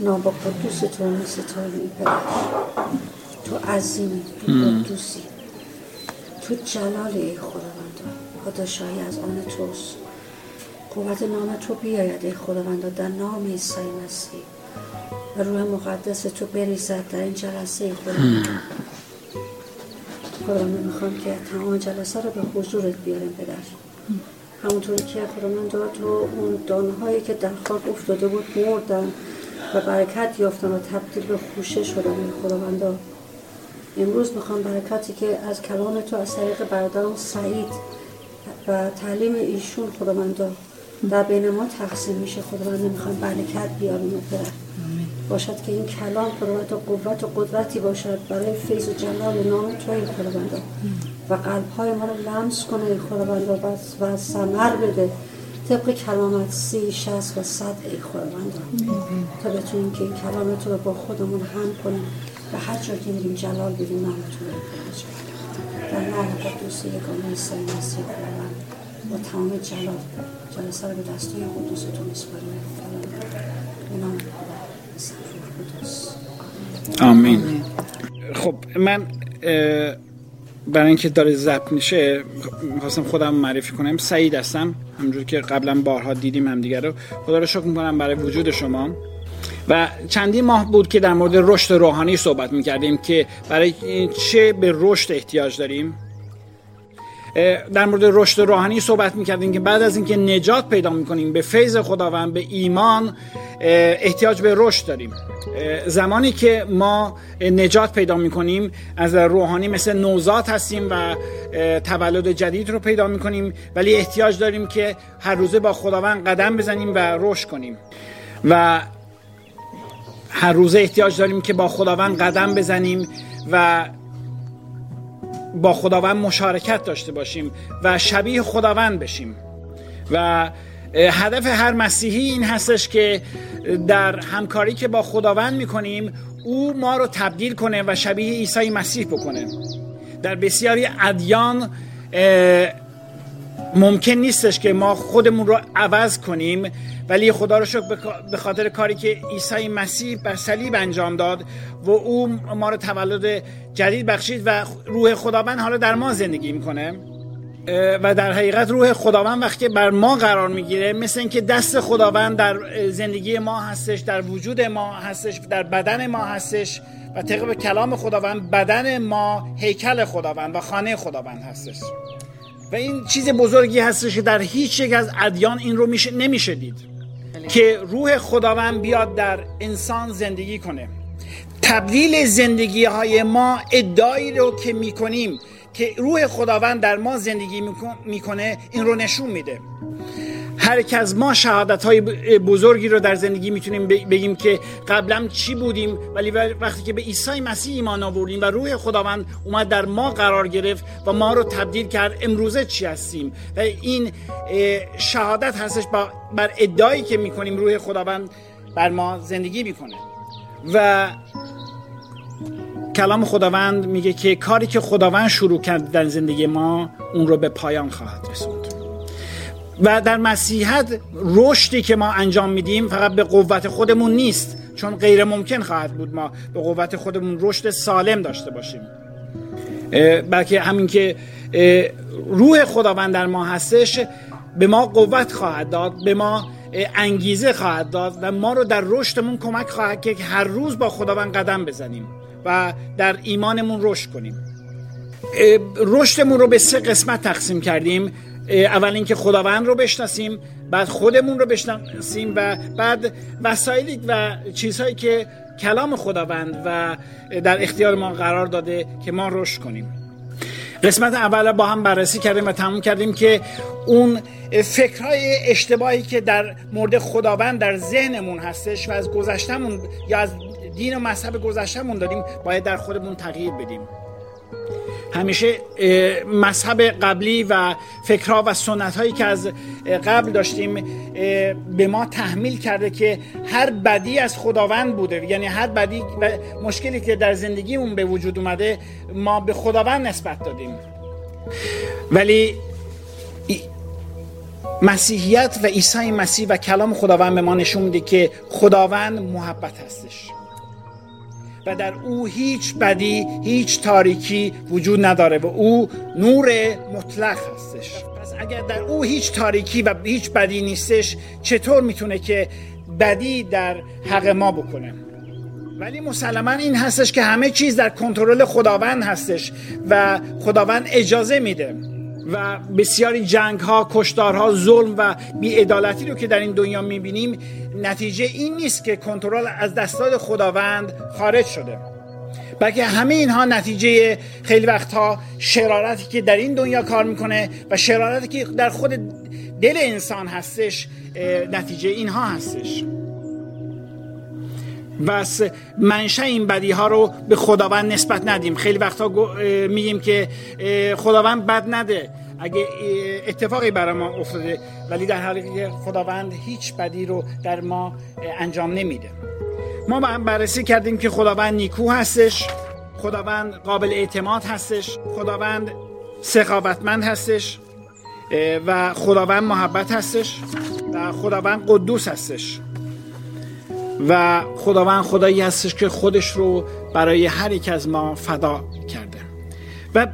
نابا دوست تو رو ستاره تو عظیمی تو قدوسی. تو جلال ای خداوندا. پادشاهی از آن توست. قوت نام تو بیاید ای خداوندا در نام عیسی مسیح. و روح مقدس تو بریزد در این جلسه ای خداوندا. خداوندا می‌خوام که تمام جلسه رو به حضورت بیاریم پدر. همونطوری که خداوندا تو اون دانهایی که در خاک افتاده بود مردن. و برکت یافتن و تبدیل به خوشه شدن ای خداوندا امروز می‌خوام برکاتی که از کلام تو از طریق برادرم سعید و تعلیم ایشون خداوندا در بین ما تقسیم میشه. خداوند می‌خوام برکت بیاریم و باشد که این کلام خداوند قوت و قدرتی باشد برای فیض و جلال نام توی خداوندا. و قلب های ما رو لمس کنه ای خداوندا و سمر بده. طبق کلامت سی شست و صد ای خداوندا تا بتونیم که این کلامت رو با خودمون هم کنیم. و هر جا که میریم جلال بدیم نامتون رو در نام قدوس یگانه عیسی مسیح خداوند. با تمام جلال جلسه رو به دستای قدوستون میسپاریم. به نام قدوس آمین. خب من برای اینکه داره ضبط میشه می‌خواستم خودم معرفی کنم. سعید هستم. همونجور که قبلا بارها دیدیم هم دیگر رو. خدا رو شکر می‌کنم برای وجود شما. و چندین ماه بود که در مورد رشد روحانی صحبت می‌کردیم که برای چه به رشد احتیاج داریم. در مورد رشد روحانی صحبت می‌کردیم که بعد از اینکه نجات پیدا می‌کنیم به فیض خداوند به ایمان احتیاج به رشد داریم. زمانی که ما نجات پیدا می‌کنیم از روحانی مثل نوزاد هستیم و تولد جدید رو پیدا می‌کنیم ولی احتیاج داریم که هر روزه با خداوند قدم بزنیم و رشد کنیم. و هر روزه احتیاج داریم که با خداوند قدم بزنیم و با خداوند مشارکت داشته باشیم و شبیه خداوند بشیم. و هدف هر مسیحی این هستش که در همکاری که با خداوند می‌کنیم او ما رو تبدیل کنه و شبیه عیسی مسیح بکنه. در بسیاری ادیان ممکن نیستش که ما خودمون رو عوض کنیم ولی خدا رو شکر به خاطر کاری که عیسی مسیح بر صلیب انجام داد و او ما رو تولد جدید بخشید و روح خداوند حالا در ما زندگی می‌کنه. و در حقیقت روح خداوند وقتی بر ما قرار می‌گیره مثل اینکه دست خداوند در زندگی ما هستش در وجود ما هستش در بدن ما هستش و طبق کلام خداوند بدن ما هیکل خداوند و خانه خداوند هستش. و این چیز بزرگی هستش که در هیچ یک از ادیان این رو میشه نمیشه دید که روح خداوند بیاد در انسان زندگی کنه. تبدیل زندگی های ما ادعایی رو که می‌کنیم که روح خداوند در ما زندگی می‌کنه این رو نشون میده. هر یک از ما شهادت های بزرگی رو در زندگی می‌تونیم بگیم که قبلا چی بودیم ولی وقتی که به عیسی مسیح ایمان آوردیم و روح خداوند اومد در ما قرار گرفت و ما رو تبدیل کرد امروزه چی هستیم؟ و این شهادت هستش بر ادعایی که می‌کنیم روح خداوند بر ما زندگی می‌کنه. و کلام خداوند میگه که کاری که خداوند شروع کرد در زندگی ما اون رو به پایان خواهد رسوند. و در مسیحیت رشدی که ما انجام میدیم فقط به قوت خودمون نیست چون غیر ممکن خواهد بود ما به قوت خودمون رشد سالم داشته باشیم. بلکه همین که روح خداوند در ما هستش به ما قوت خواهد داد به ما انگیزه خواهد داد و ما رو در رشدمون کمک خواهد که هر روز با خداوند قدم بزنیم. و در ایمانمون رشد کنیم. رشدمون رو به سه قسمت تقسیم کردیم. اول اینکه خداوند رو بشناسیم بعد خودمون رو بشناسیم و بعد وسایلی و چیزهایی که کلام خداوند و در اختیار ما قرار داده که ما رشد کنیم. قسمت اول با هم بررسی کردیم و تموم کردیم که اون فکرهای اشتباهی که در مورد خداوند در ذهنمون هستش و از گذشتمون یا از دین و مذهب گذشتمون داریم باید در خودمون تغییر بدیم. همیشه مذهب قبلی و فکرها و سنت هایی که از قبل داشتیم به ما تحمیل کرده که هر بدی از خداوند بوده. یعنی هر بدی و مشکلی که در زندگیمون به وجود اومده ما به خداوند نسبت دادیم. ولی مسیحیت و عیسی مسیح و کلام خداوند به ما نشون میده که خداوند محبت هستش. و در او هیچ بدی هیچ تاریکی وجود نداره و او نور مطلق هستش. پس اگر در او هیچ تاریکی و هیچ بدی نیستش چطور می‌تونه که بدی در حق ما بکنه؟ ولی مسلما این هستش که همه چیز در کنترل خداوند هستش و خداوند اجازه میده. و بسیاری جنگ ها کشتارها ظلم و بیعدالتی رو که در این دنیا می‌بینیم نتیجه این نیست که کنترل از دستاد خداوند خارج شده. بلکه همه اینها نتیجه خیلی وقتها شرارتی که در این دنیا کار می‌کنه و شرارتی که در خود دل انسان هستش نتیجه اینها هستش. بس منشه این بدی ها رو به خداوند نسبت ندیم. خیلی وقتا میگیم که خداوند بد نده. اگه اتفاقی برای ما افتاده ولی در حالی خداوند هیچ بدی رو در ما انجام نمیده. ما بررسی کردیم که خداوند نیکو هستش خداوند قابل اعتماد هستش خداوند سخاوتمند هستش و خداوند محبت هستش و خداوند قدوس هستش. و خداوند خدایی هستش که خودش رو برای هر یک از ما فدا کرده. و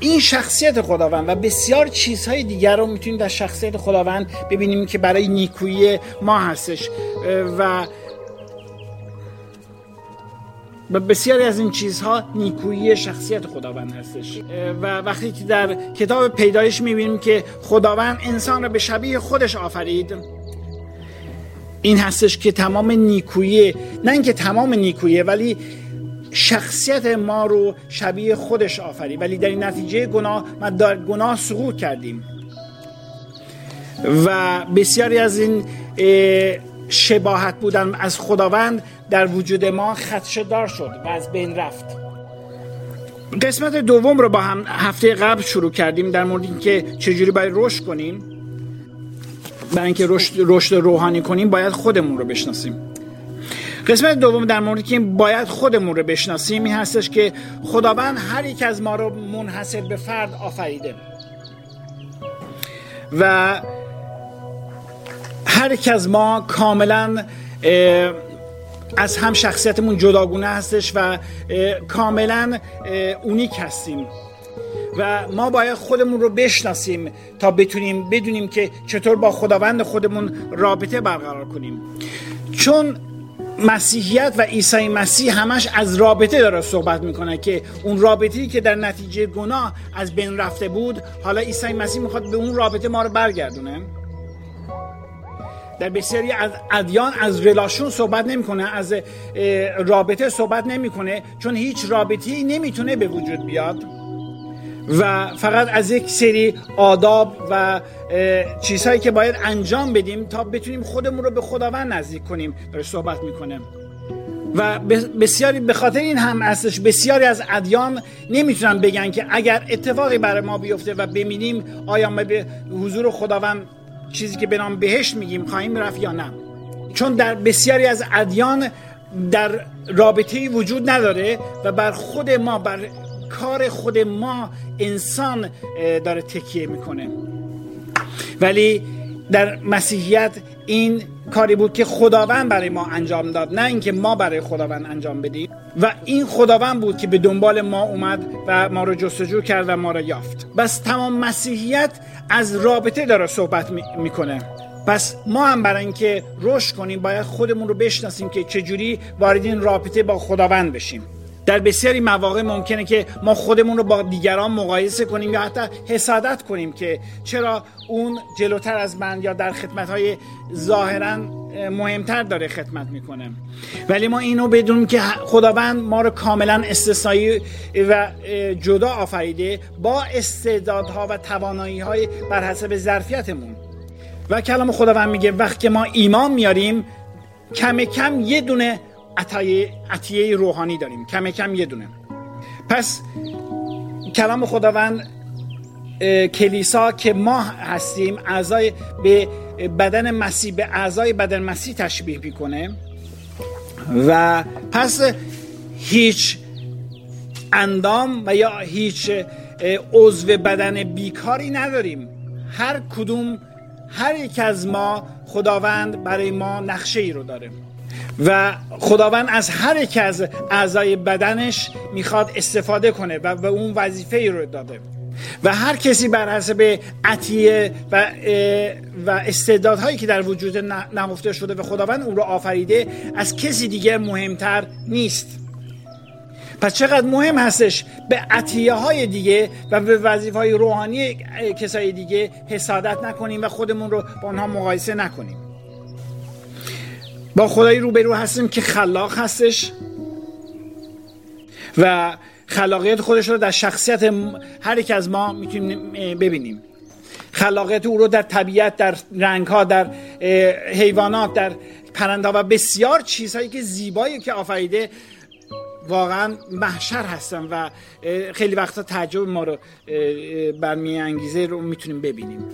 این شخصیت خداوند و بسیار چیزهای دیگر رو می‌تونیم در شخصیت خداوند ببینیم که برای نیکویی ما هستش. و و بسیاری از این چیزها نیکویی شخصیت خداوند هستش. و وقتی که در کتاب پیدایش می‌بینیم که خداوند انسان را به شبیه خودش آفرید. این هستش که تمام نیکویی نه اینکه تمام نیکویی ولی شخصیت ما رو شبیه خودش آفری ولی در این نتیجه گناه ما در گناه سقوط کردیم. و بسیاری از این شباهت بودن از خداوند در وجود ما خدشه دار شد و از بین رفت. قسمت دوم رو با هم هفته قبل شروع کردیم در مورد اینکه چجوری باید رشد کنیم. برای اینکه رشد رشد روحانی کنیم باید خودمون رو بشناسیم. قسمت دوم در مورد که باید خودمون رو بشناسیم این هستش که خداوند هر یک از ما رو منحصر به فرد آفریده. و هر یک از ما کاملا از هم شخصیتمون جداگونه هستش و کاملا اونیک هستیم. و ما باید خودمون رو بشناسیم تا بتونیم بدونیم که چطور با خداوند خودمون رابطه برقرار کنیم. چون مسیحیت و عیسی مسیح همش از رابطه داره صحبت می‌کنه که اون رابطه‌ای که در نتیجه گناه از بین رفته بود حالا عیسی مسیح می‌خواد به اون رابطه ما رو برگردونه. در بسیاری از ادیان از رلاشون صحبت نمی‌کنه از رابطه صحبت نمی‌کنه چون هیچ رابطه‌ای نمی‌تونه به وجود بیاد. و فقط از یک سری آداب و چیزهایی که باید انجام بدیم تا بتونیم خودمون رو به خداوند نزدیک کنیم داره صحبت می‌کنه. و بسیاری به خاطر این هم هستش بسیاری از ادیان نمی‌تونن بگن که اگر اتفاقی برای ما بیفته و ببینیم آیا ما به حضور خداوند چیزی که به نام بهشت میگیم خواهیم رفت یا نه. چون در بسیاری از ادیان در رابطه وجود نداره و بر خود ما بر کار خود ما انسان داره تکیه می‌کنه. ولی در مسیحیت این کاری بود که خداوند برای ما انجام داد نه اینکه ما برای خداوند انجام بدیم. و این خداوند بود که به دنبال ما اومد و ما رو جستجو کرد و ما رو یافت. بس تمام مسیحیت از رابطه داره صحبت می‌کنه. پس ما هم برای اینکه رشد کنیم باید خودمون رو بشناسیم که چجوری وارد این رابطه با خداوند بشیم. در بسیاری مواقع ممکنه که ما خودمون رو با دیگران مقایسه کنیم یا حتی حسادت کنیم که چرا اون جلوتر از من یا در خدمت های ظاهرا مهمتر داره خدمت می‌کنه. ولی ما اینو بدونیم که خداوند ما رو کاملا استثنایی و جدا آفریده با استعدادها و توانایی های بر حسب ظرفیتمون. و کلام خداوند میگه وقتی ما ایمان میاریم کم کم یه دونه عطیه روحانی داریم. کم کم یه دونه. پس کلام خداوند کلیسا که ما هستیم اعضای به بدن مسیح به اعضای بدن مسیح تشبیه می‌کنه. و پس هیچ اندام و یا هیچ عضو بدن بیکاری نداریم. هر کدوم هر یک از ما خداوند برای ما نقشه ای رو داره. و خداوند از هر یک از اعضای بدنش می‌خواد استفاده کنه و به اون وظیفه ای رو داده. و هر کسی بر حسب عطیه و و استعدادهایی که در وجود نهفته شده و خداوند اون رو آفریده از کسی دیگر مهمتر نیست. پس چقدر مهم هستش به عطیه های دیگه و به وظیفه های روحانی کسای دیگه حسادت نکنیم و خودمون رو با آنها مقایسه نکنیم. با خدایی روبرو هستیم که خلاق هستش و خلاقیت خودش رو در شخصیت هر یک از ما می‌تونیم ببینیم. خلاقیت او رو در طبیعت در رنگ ها در حیوانات در پرنده و بسیار چیزهایی که زیبایی که آفریده واقعا محشر هستن و خیلی وقتا تعجب ما رو برمی انگیزه رو می‌تونیم ببینیم.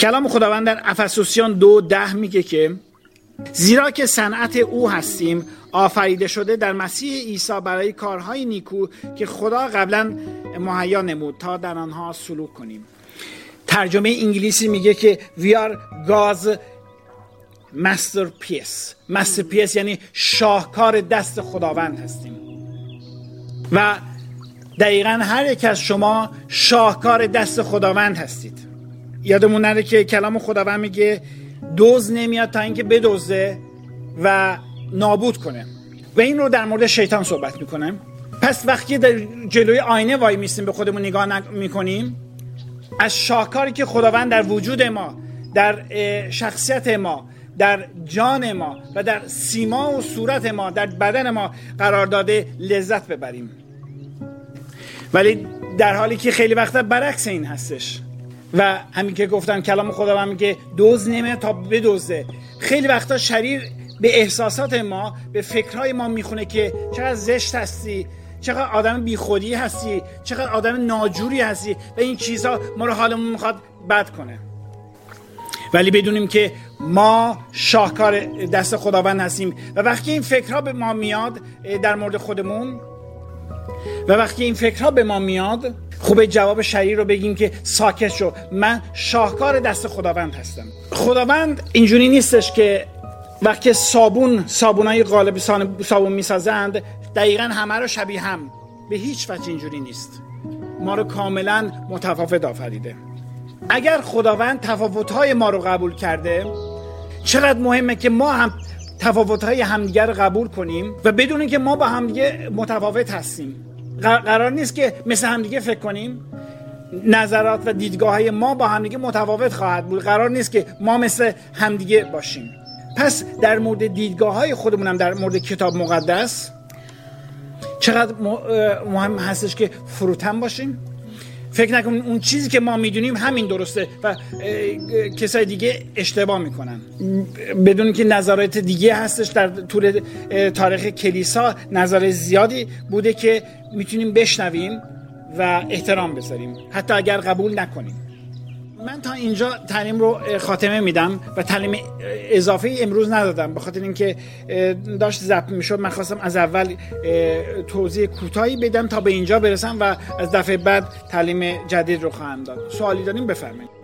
کلام خداوند در افسوسیان دو ده میگه که زیرا که صنعت او هستیم آفریده شده در مسیح عیسی برای کارهای نیکو که خدا قبلا مهیا نمود تا در آنها سلوک کنیم. ترجمه انگلیسی میگه که we are God's masterpiece. Masterpiece یعنی شاهکار دست خداوند هستیم. و دقیقا هر یک از شما شاهکار دست خداوند هستید. یادمون نره که کلام خداوند میگه دوز نمیاد تا اینکه بدوزه و نابود کنه. و این رو در مورد شیطان صحبت می‌کنه پس وقتی در جلوی آینه وای میستیم به خودمون نگاه می‌کنیم از شاهکاری که خداوند در وجود ما در شخصیت ما در جان ما و در سیما و صورت ما در بدن ما قرار داده لذت ببریم. ولی در حالی که خیلی وقتا برعکس این هستش. و همین که گفتم کلام خدا میگه دوز نمیه تا بدوزه خیلی وقتا شریر به احساسات ما به فکرهای ما می‌خونه که چقدر زشت هستی چقدر آدم بیخودی هستی چقدر آدم ناجوری هستی و این چیزها ما رو حالمون می‌خواد بد کنه. ولی بدونیم که ما شاهکار دست خداوند هستیم و وقتی این فکرها به ما میاد در مورد خودمون و وقتی این فکرها به ما میاد خوبه جواب شریر رو بگیم که ساکت شو. من شاهکار دست خداوند هستم. خداوند اینجوری نیستش که وقتی صابون صابونای غالب صابون می‌سازند دقیقا همه رو شبیه هم. به هیچ وجه اینجوری نیست. ما رو کاملا متفاوت آفریده. اگر خداوند تفاوت‌های ما رو قبول کرده چقدر مهمه که ما هم تفاوت‌های همدیگر قبول کنیم و بدونیم که ما با همدیگه متفاوت هستیم. قرار نیست که مثل همدیگه فکر کنیم. نظرات و دیدگاه های ما با همدیگه متفاوت خواهد بود. قرار نیست که ما مثل همدیگه باشیم. پس در مورد دیدگاه های خودمونم در مورد کتاب مقدس چقدر مهم هستش که فروتن باشیم؟ فکر نکنیم اون چیزی که ما می‌دونیم همین درسته و کسای دیگه اشتباه می‌کنن. بدون که نظرات دیگه هستش در طول تاریخ کلیسا نظر زیادی بوده که می‌تونیم بشنویم و احترام بذاریم. حتی اگر قبول نکنیم. من تا اینجا تعلیم رو خاتمه میدم و تعلیم اضافه امروز ندادم به خاطر اینکه داشت ضبط می‌شد. من خواستم از اول توضیح کوتاهی بدم تا به اینجا برسم و از دفعه بعد تعلیم جدید رو خواهم داد. سوالی داریم؟ بفرمایید.